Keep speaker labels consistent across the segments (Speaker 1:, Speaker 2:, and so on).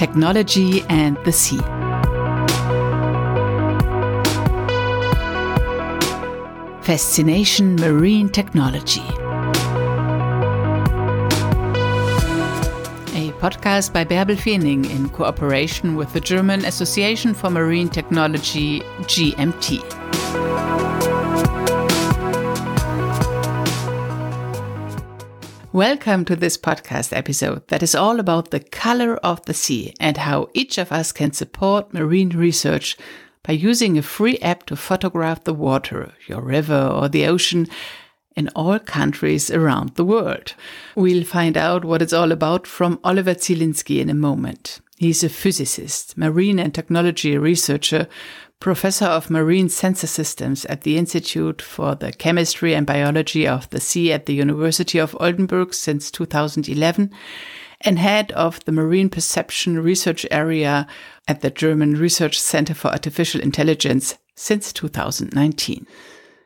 Speaker 1: technology and the sea. Fascination Marine Technology. A podcast by Bärbel Fening in cooperation with the German Association for Marine Technology, GMT. Welcome to this podcast episode that is all about the color of the sea and how each of us can support marine research by using a free app to photograph the water, your river or the ocean in all countries around the world. We'll find out what it's all about from Oliver Zielinski in a moment. He's a physicist, marine and technology researcher, professor of marine sensor systems at the Institute for the Chemistry and Biology of the Sea at the University of Oldenburg since 2011, and head of the Marine Perception Research Area at the German Research Center for Artificial Intelligence since 2019.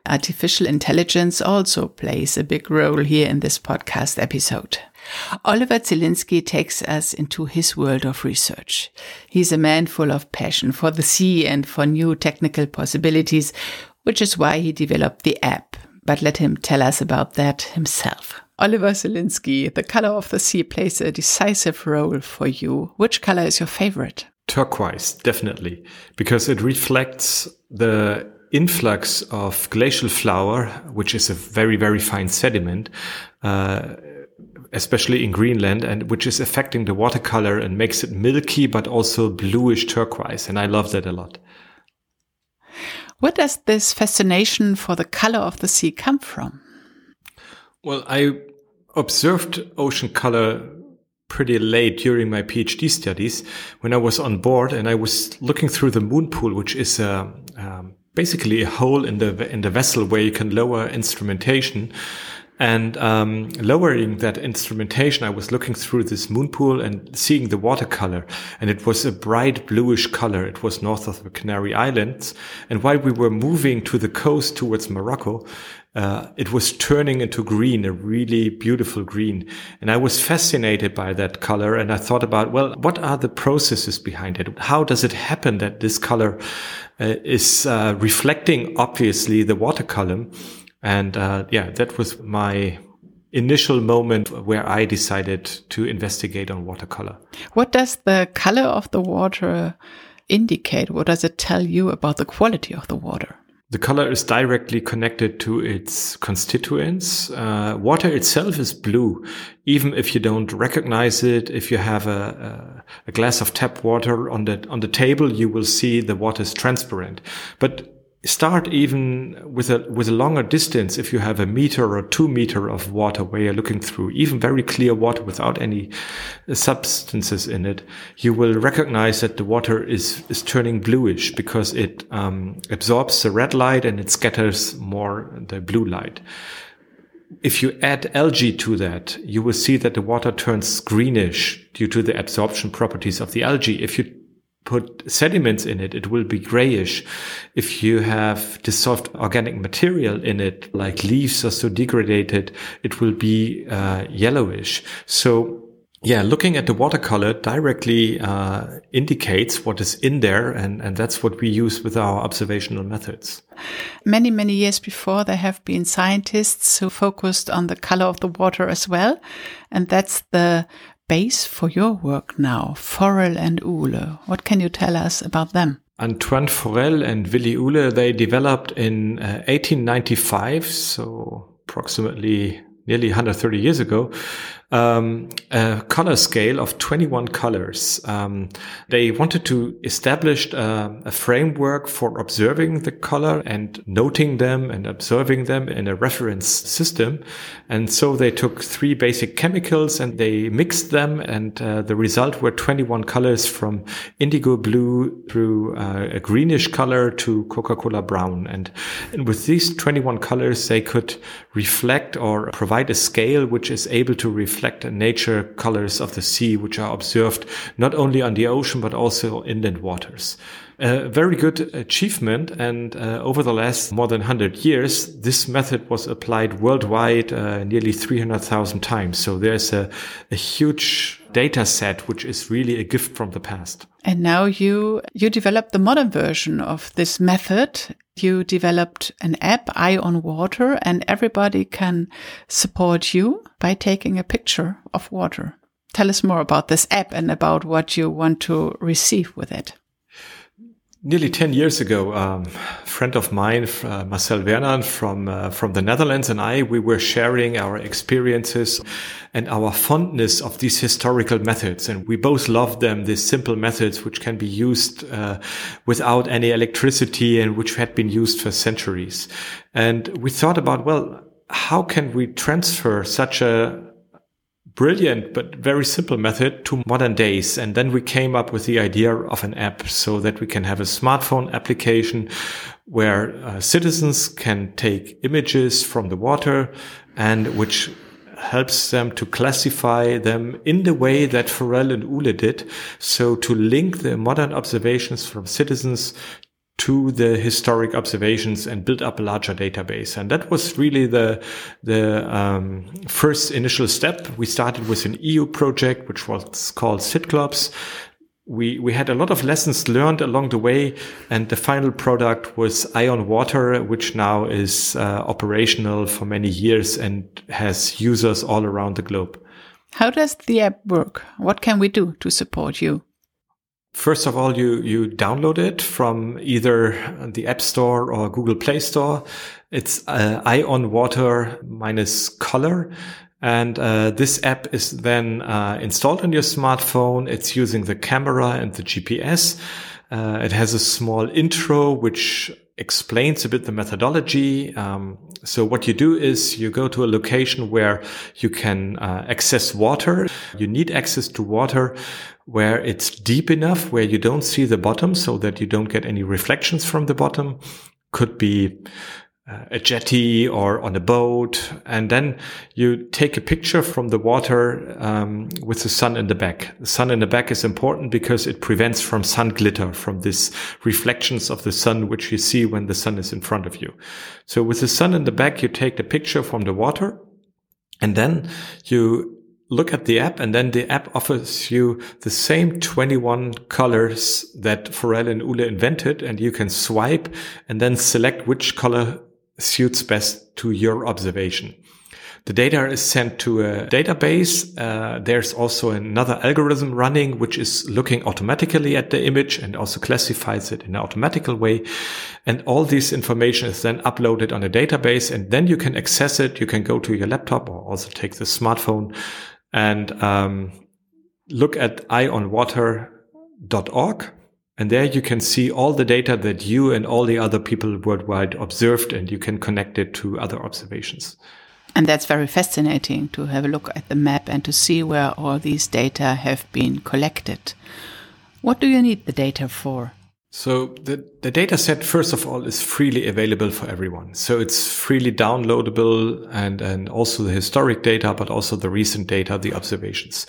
Speaker 1: Artificial intelligence also plays a big role here in this podcast episode. Oliver Zielinski takes us into his world of research. He's a man full of passion for the sea and for new technical possibilities, which is why he developed the app. But let him tell us about that himself. Oliver Zielinski, the color of the sea plays a decisive role for you. Which color is your favorite?
Speaker 2: Turquoise, definitely, because it reflects the influx of glacial flour, which is a very, very fine sediment, uh, especially in Greenland, and which is affecting the watercolor and makes it milky, but also bluish turquoise. And I love that a lot.
Speaker 1: Where does this fascination for the color of the sea come from?
Speaker 2: Well, I observed ocean color pretty late during my PhD studies when I was on board and I was looking through the moon pool, which is a, um, basically a hole in the in the vessel where you can lower instrumentation. And um, lowering that instrumentation, I was looking through this moon pool and seeing the watercolor, and it was a bright bluish color. It was north of the Canary Islands, and while we were moving to the coast towards Morocco, uh, it was turning into green, a really beautiful green. And I was fascinated by that color. And I thought about, well, what are the processes behind it? How does it happen that this color uh, is uh, reflecting, obviously, the water column? And uh, yeah, that was my initial moment where I decided to investigate on watercolor.
Speaker 1: What does the color of the water indicate? What does it tell you about the quality of the water?
Speaker 2: The color is directly connected to its constituents. Uh, water itself is blue, even if you don't recognize it. If you have a, a, a glass of tap water on the on the table, you will see the water is transparent. But start even with a with a longer distance if you have a meter or two meter of water where you're looking through even very clear water without any substances in it you will recognize that the water is is turning bluish because it um, absorbs the red light and it scatters more the blue light if you add algae to that, you will see that the water turns greenish due to the absorption properties of the algae. If you put sediments in it, it will be grayish. If you have dissolved organic material in it, like leaves are so degraded, it will be uh, yellowish. So yeah, looking at the watercolor directly uh, indicates what is in there, and, and that's what we use with our observational methods.
Speaker 1: Many, many years before, there have been scientists who focused on the color of the water as well, and that's the base for your work now, Forel and Ule. What can you tell us about them?
Speaker 2: Antoine Forel and Willi Ule, they developed in uh, 1895, so approximately nearly 130 years ago, um, a color scale of 21 colors. Um, they wanted to establish uh, a framework for observing the color and noting them and observing them in a reference system. And so they took three basic chemicals and they mixed them, and uh, the result were 21 colors from indigo blue through uh, a greenish color to Coca-Cola brown. And, and with these 21 colors, they could reflect or provide a scale which is able to reflect reflect nature colors of the sea, which are observed not only on the ocean, but also inland waters. A very good achievement. And uh, over the last more than 100 years, this method was applied worldwide uh, nearly 300,000 times. So there's a, a huge data set, which is really a gift from the past.
Speaker 1: And now you, you developed the modern version of this method. You developed an app, Eye on Water, and everybody can support you by taking a picture of water. Tell us more about this app and about what you want to receive with it.
Speaker 2: Nearly 10 years ago, um, a friend of mine, uh, Marcel Wernand from, uh, from the Netherlands and I, we were sharing our experiences and our fondness of these historical methods. And we both love them, these simple methods which can be used uh, without any electricity and which had been used for centuries. And we thought about, well, how can we transfer such a brilliant but very simple method to modern days. And then we came up with the idea of an app so that we can have a smartphone application where uh, citizens can take images from the water and which helps them to classify them in the way that Forel and Ule did. So to link the modern observations from citizens to the historic observations and build up a larger database. And that was really the, the um, first initial step. We started with an EU project, which was called CITCLOPS. We, we had a lot of lessons learned along the way. And the final product was Eye on Water, which now is uh, operational for many years and has users all around the globe.
Speaker 1: How does the app work? What can we do to support you?
Speaker 2: First of all, you, you download it from either the App Store or Google Play Store. It's uh, Eye on Water minus color. And uh, this app is then uh, installed on your smartphone. It's using the camera and the GPS. Uh, it has a small intro, which explains a bit the methodology. Um, so what you do is you go to a location where you can uh, access water. You need access to water where it's deep enough where you don't see the bottom so that you don't get any reflections from the bottom. Could be uh, a jetty or on a boat. And then you take a picture from the water um, with the sun in the back. The sun in the back is important because it prevents from sun glitter, from this reflections of the sun, which you see when the sun is in front of you. So with the sun in the back, you take the picture from the water and then you look at the app and then the app offers you the same 21 colors that Forel and Ule invented and you can swipe and then select which color suits best to your observation. The data is sent to a database. Uh, there's also another algorithm running, which is looking automatically at the image and also classifies it in an automatical way. And all this information is then uploaded on a database and then you can access it. You can go to your laptop or also take the smartphone and um, look at eyeonwater.org. And there you can see all the data that you and all the other people worldwide observed, and you can connect it to other observations.
Speaker 1: And that's very fascinating to have a look at the map and to see where all these data have been collected. What do you need the data for?
Speaker 2: So the, the data set, first of all, is freely available for everyone. So it's freely downloadable and, and also the historic data, but also the recent data, the observations.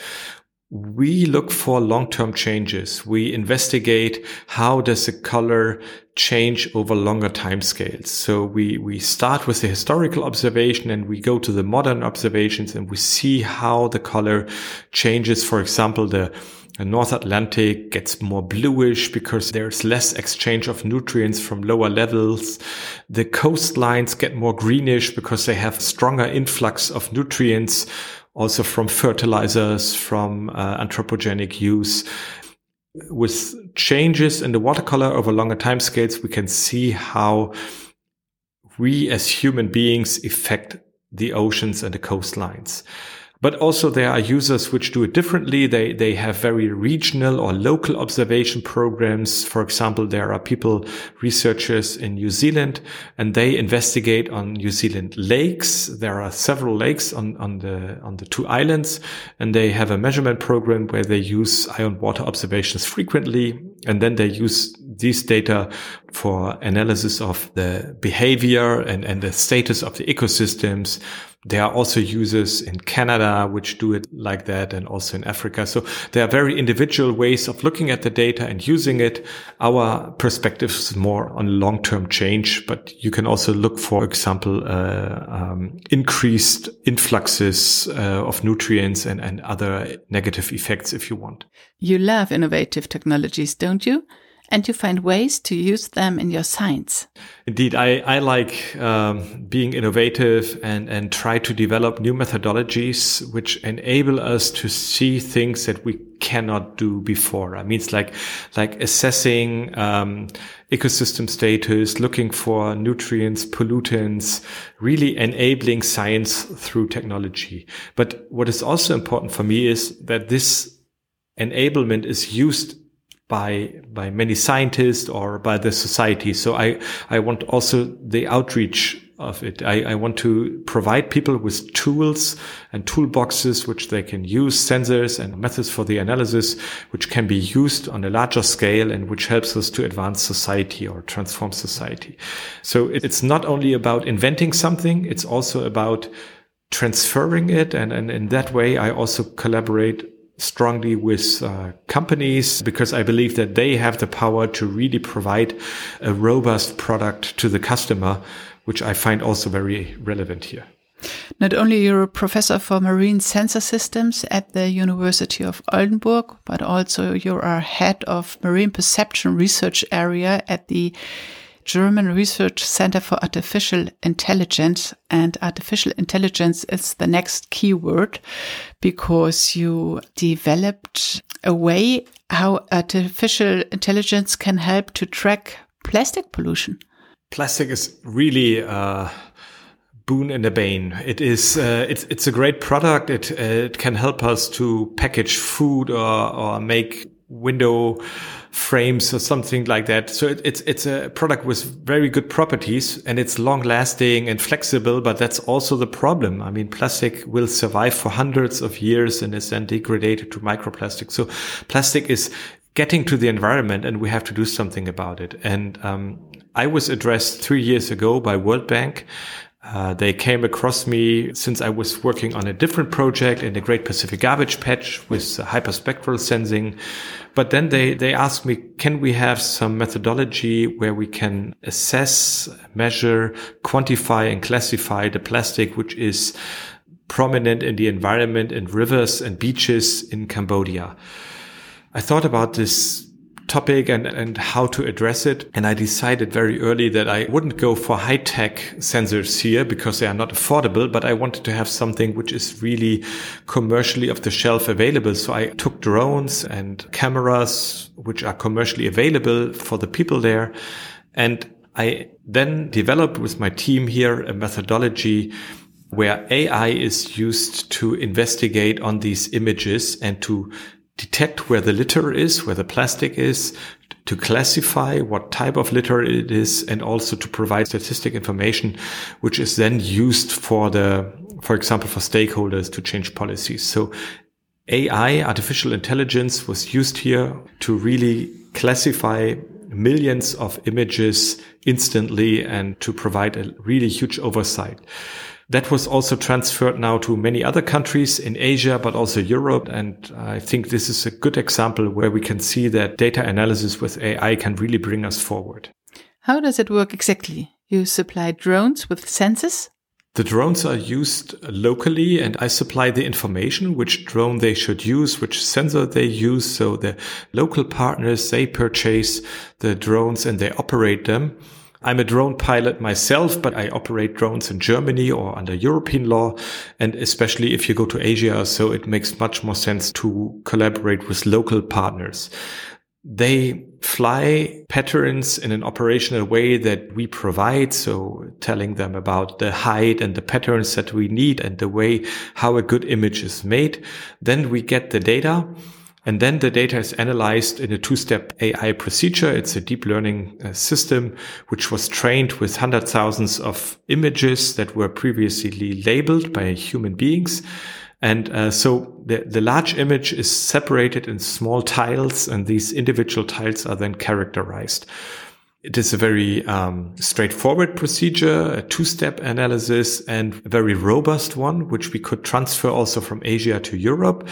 Speaker 2: We look for long-term changes. We investigate how does the color change over longer time scales. So we, we start with the historical observation and we go to the modern observations and we see how the color changes. For example, the the North Atlantic gets more bluish because there's less exchange of nutrients from lower levels. The coastlines get more greenish because they have stronger influx of nutrients, also from fertilizers, from uh, anthropogenic use. With changes in the watercolor over longer time scales, we can see how we as human beings affect the oceans and the coastlines. But also there are users which do it differently. They, they have very regional or local observation programs. For example, there are people, researchers in New Zealand, and they investigate on New Zealand lakes. There are several lakes on, on the, on the two islands, and they have a measurement program where they use Eye on Water observations frequently. And then they use these data for analysis of the behavior and, and the status of the ecosystems There are also users in Canada which do it like that and also in Africa. So there are very individual ways of looking at the data and using it. Our perspective is more on long-term change, but you can also look, for example, uh, um, increased influxes uh, of nutrients and, and other negative effects if you want.
Speaker 1: You love innovative technologies, don't you? And you find ways to use them in your science.
Speaker 2: Indeed, I, I like um, being innovative and, and try to develop new methodologies which enable us to see things that we cannot do before. I mean, it's like, like assessing, um, ecosystem status, looking for nutrients, pollutants, really enabling science through technology. But what is also important for me is that this enablement is used by by many scientists or by the society. So I I want also the outreach of it. I, I want to provide people with tools and toolboxes which they can use, sensors and methods for the analysis, which can be used on a larger scale and which helps us to advance society or transform society. So it's not only about inventing something, it's also about transferring it. And, and in that way, I also collaborate strongly with uh, companies because I believe that they have the power to really provide a robust product to the customer, which I find also very relevant here.
Speaker 1: Not only you're a professor for marine sensor systems at the University of Oldenburg, but also you are head of marine perception research area at the German Research Center for Artificial Intelligence. And artificial intelligence is the next keyword because you developed a way how artificial intelligence can help to track plastic pollution.
Speaker 2: Plastic is really uh, boon and a bane. It is uh, it's it's a great product. It uh, it can help us to package food or or make window frames or something like that. So it, it's it's a product with very good properties and it's long lasting and flexible. But that's also the problem. I mean, plastic will survive for hundreds of years and is then degraded to microplastic. So plastic is getting to the environment and we have to do something about it. And um, I was addressed three years ago by World Bank uh, they came across me since I was working on a different project in the Great Pacific Garbage Patch with hyperspectral sensing. But then they, they asked me, can we have some methodology where we can assess, measure, quantify and classify the plastic, which is prominent in the environment in rivers and beaches in Cambodia. I thought about this topic and, and how to address it. And I decided very early that I wouldn't go for high tech sensors here because they are not affordable, but I wanted to have something which is really commercially off the shelf available. So I took drones and cameras, which are commercially available for the people there. And I then developed with my team here a methodology where AI is used to investigate on these images and to detect where the litter is, where the plastic is, to classify what type of litter it is, and also to provide statistic information, which is then used for the, for example, for stakeholders to change policies. So AI, artificial intelligence was used here to really classify millions of images instantly and to provide a really huge oversight. That was also transferred now to many other countries in Asia, but also Europe. And I think this is a good example where we can see that data analysis with AI can really bring us forward.
Speaker 1: How does it work exactly? You supply drones with sensors?
Speaker 2: The drones are used locally and I supply the information, which drone they should use, which sensor they use. So the local partners, they purchase the drones and they operate them. I'm a drone pilot myself, but I operate drones in Germany or under European law. And especially if you go to Asia, so it makes much more sense to collaborate with local partners. They fly patterns in an operational way that we provide. So telling them about the height and the patterns that we need and the way how a good image is made. Then we get the data and then the data is analyzed in a two-step AI procedure. It's a deep learning uh, system, which was trained with hundred thousands of images that were previously labeled by human beings. And uh, so the, the large image is separated in small tiles and these individual tiles are then characterized. It is a very um, straightforward procedure, a two-step analysis and a very robust one, which we could transfer also from Asia to Europe.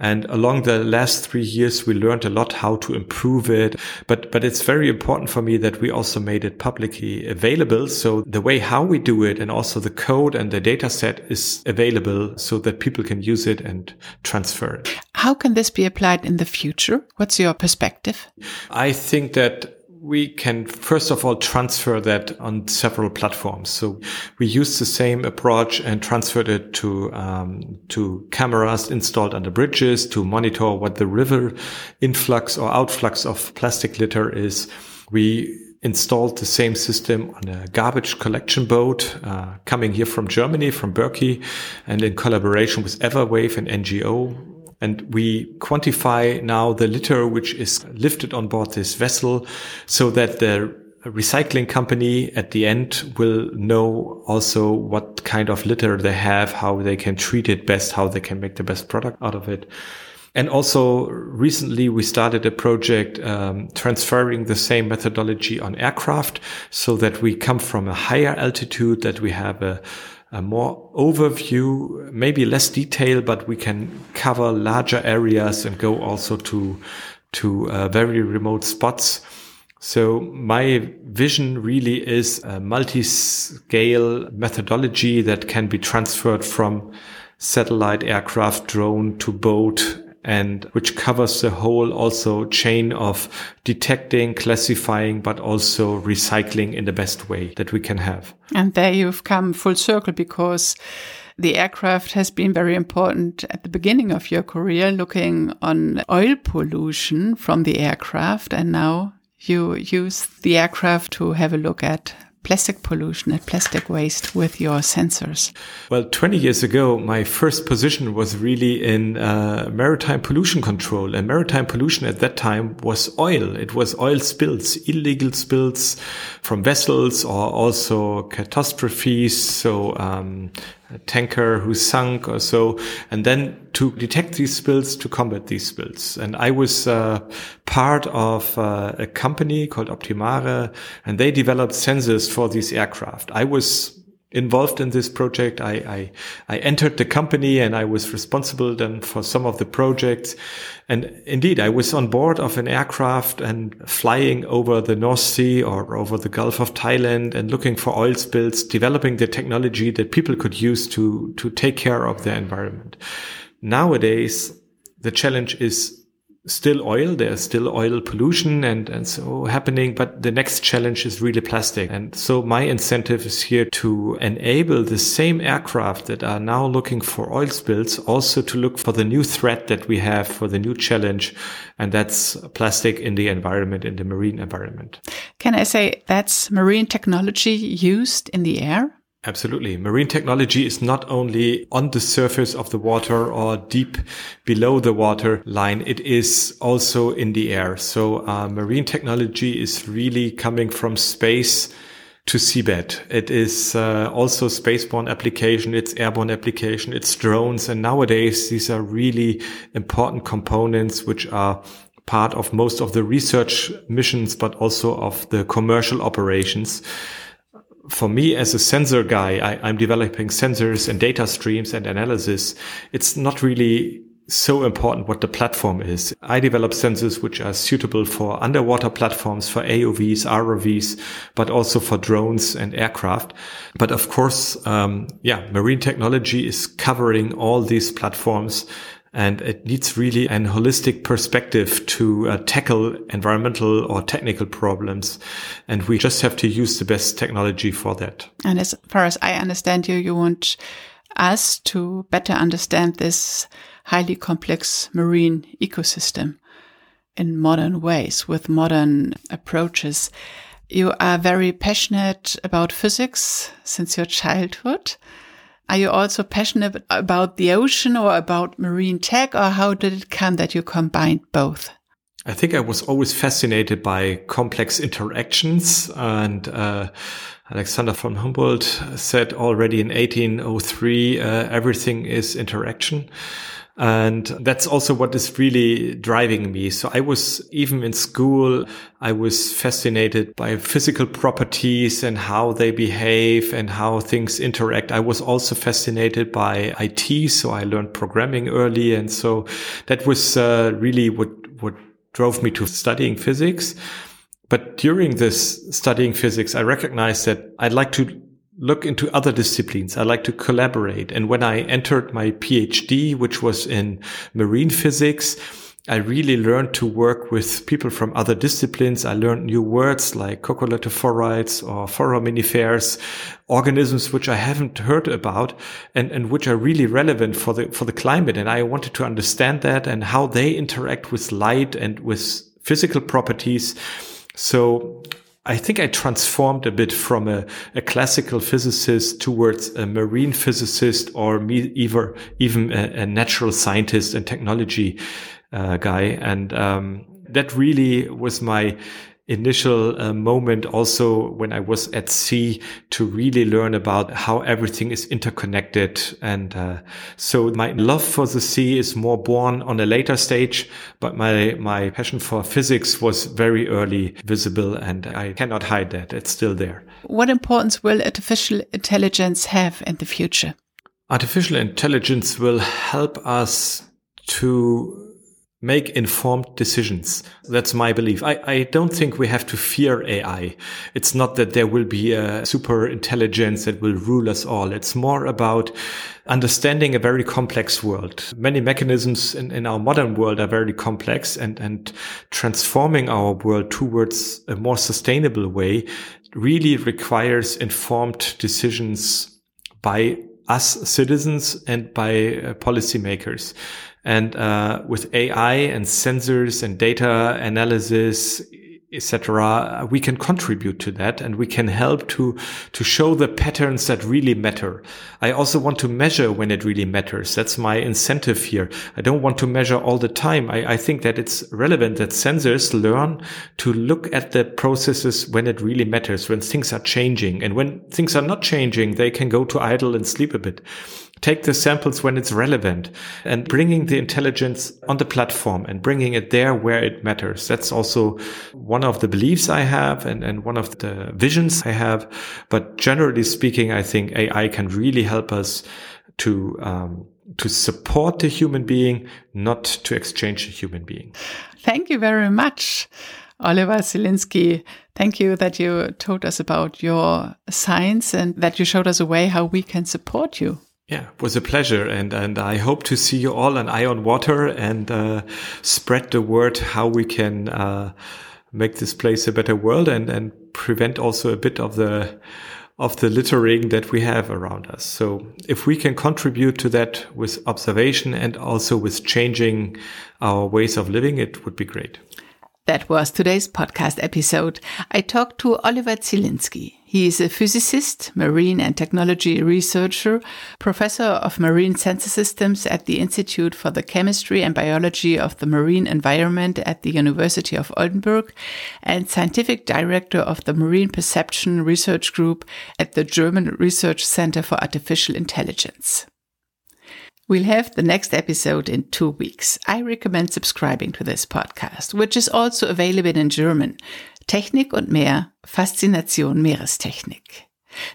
Speaker 2: And along the last three years, we learned a lot how to improve it. But, but it's very important for me that we also made it publicly available. So the way how we do it and also the code and the data set is available so that people can use it and transfer it.
Speaker 1: How can this be applied in the future? What's your perspective?
Speaker 2: I think that we can first of all transfer that on several platforms. So we use the same approach and transferred it to um, to cameras installed the bridges to monitor what the river influx or outflux of plastic litter is. We installed the same system on a garbage collection boat uh, coming here from Germany, from Berky, and in collaboration with Everwave an NGO, and we quantify now the litter which is lifted on board this vessel so that the recycling company at the end will know also what kind of litter they have, how they can treat it best, how they can make the best product out of it. And also recently we started a project um, transferring the same methodology on aircraft so that we come from a higher altitude, that we have a a more overview, maybe less detail, but we can cover larger areas and go also to to uh, very remote spots. So my vision really is a multi-scale methodology that can be transferred from satellite aircraft drone to boat and which covers the whole also chain of detecting, classifying, but also recycling in the best way that we can have.
Speaker 1: And there you've come full circle because the aircraft has been very important at the beginning of your career, looking on oil pollution from the aircraft. And now you use the aircraft to have a look at plastic pollution and plastic waste with your sensors?
Speaker 2: Well, 20 years ago, my first position was really in uh, maritime pollution control. And maritime pollution at that time was oil. It was oil spills, illegal spills from vessels or also catastrophes. So, um, tanker who sunk or so, and then to detect these spills, to combat these spills. And I was uh, part of uh, a company called Optimare, and they developed sensors for these aircraft. I was involved in this project. I, I, I entered the company and I was responsible then for some of the projects. And indeed, I was on board of an aircraft and flying over the North Sea or over the Gulf of Thailand and looking for oil spills, developing the technology that people could use to, to take care of their environment. Nowadays, the challenge is still oil. There's still oil pollution and, and so happening. But the next challenge is really plastic. And so my incentive is here to enable the same aircraft that are now looking for oil spills also to look for the new threat that we have for the new challenge. And that's plastic in the environment, in the marine environment.
Speaker 1: Can I say that's marine technology used in the air?
Speaker 2: Absolutely. Marine technology is not only on the surface of the water or deep below the water line. It is also in the air. So uh, marine technology is really coming from space to seabed. It is uh, also spaceborne application. It's airborne application. It's drones. And nowadays, these are really important components which are part of most of the research missions, but also of the commercial operations for me as a sensor guy, I, am developing sensors and data streams and analysis. It's not really so important what the platform is. I develop sensors which are suitable for underwater platforms, for AUVs, ROVs, but also for drones and aircraft. But of course, um, yeah, marine technology is covering all these platforms and it needs really an holistic perspective to uh, tackle environmental or technical problems. And we just have to use the best technology for that.
Speaker 1: And as far as I understand you, you want us to better understand this highly complex marine ecosystem in modern ways with modern approaches. You are very passionate about physics since your childhood. Are you also passionate about the ocean or about marine tech, or how did it come that you combined both?
Speaker 2: I think I was always fascinated by complex interactions and uh, Alexander von Humboldt said already in 1803, uh, everything is interaction. And that's also what is really driving me. So I was even in school, I was fascinated by physical properties and how they behave and how things interact. I was also fascinated by IT. So I learned programming early. And so that was uh, really what, what drove me to studying physics. But during this studying physics, I recognized that I'd like to look into other disciplines. I like to collaborate. And when I entered my PhD, which was in marine physics, I really learned to work with people from other disciplines. I learned new words like coccolithophorites or foraminifers, organisms which I haven't heard about and, and which are really relevant for the, for the climate. And I wanted to understand that and how they interact with light and with physical properties. So I think I transformed a bit from a, a classical physicist towards a marine physicist or me, either, even a, a, natural scientist and technology uh, guy. And um, that really was my initial uh, moment also when I was at sea to really learn about how everything is interconnected. And uh, so my love for the sea is more born on a later stage, but my, my passion for physics was very early visible and I cannot hide that. It's still there.
Speaker 1: What importance will artificial intelligence have in the future?
Speaker 2: Artificial intelligence will help us to make informed decisions. That's my belief. I, I don't think we have to fear AI. It's not that there will be a super intelligence that will rule us all. It's more about understanding a very complex world. Many mechanisms in, in our modern world are very complex and, and transforming our world towards a more sustainable way really requires informed decisions by us citizens and by uh, policymakers. And uh, with AI and sensors and data analysis, etc., we can contribute to that and we can help to, to show the patterns that really matter. I also want to measure when it really matters. That's my incentive here. I don't want to measure all the time. I, I think that it's relevant that sensors learn to look at the processes when it really matters, when things are changing. And when things are not changing, they can go to idle and sleep a bit take the samples when it's relevant and bringing the intelligence on the platform and bringing it there where it matters. That's also one of the beliefs I have and, and one of the visions I have. But generally speaking, I think AI can really help us to, um, to support the human being, not to exchange the human being.
Speaker 1: Thank you very much. Oliver Zielinski, thank you that you told us about your science and that you showed us a way how we can support you.
Speaker 2: Yeah, it was a pleasure, and and I hope to see you all on Eye on Water and uh, spread the word how we can uh, make this place a better world and and prevent also a bit of the of the littering that we have around us. So if we can contribute to that with observation and also with changing our ways of living, it would be great.
Speaker 1: That was today's podcast episode. I talked to Oliver Zielinski. He is a physicist, marine and technology researcher, professor of marine sensor systems at the Institute for the Chemistry and Biology of the Marine Environment at the University of Oldenburg, and scientific director of the Marine Perception Research Group at the German Research Center for Artificial Intelligence. We'll have the next episode in two weeks. I recommend subscribing to this podcast, which is also available in German. Technik und mehr, Faszination Meerestechnik.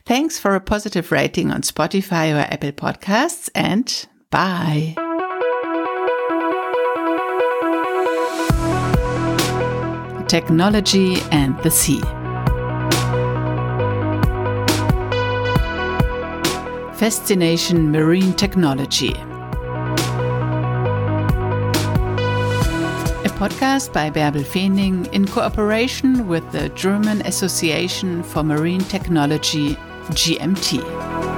Speaker 1: Thanks for a positive rating on Spotify or Apple Podcasts and bye. Technology and the Sea. Fascination Marine Technology. Podcast by Bärbel Fening in cooperation with the German Association for Marine Technology, GMT.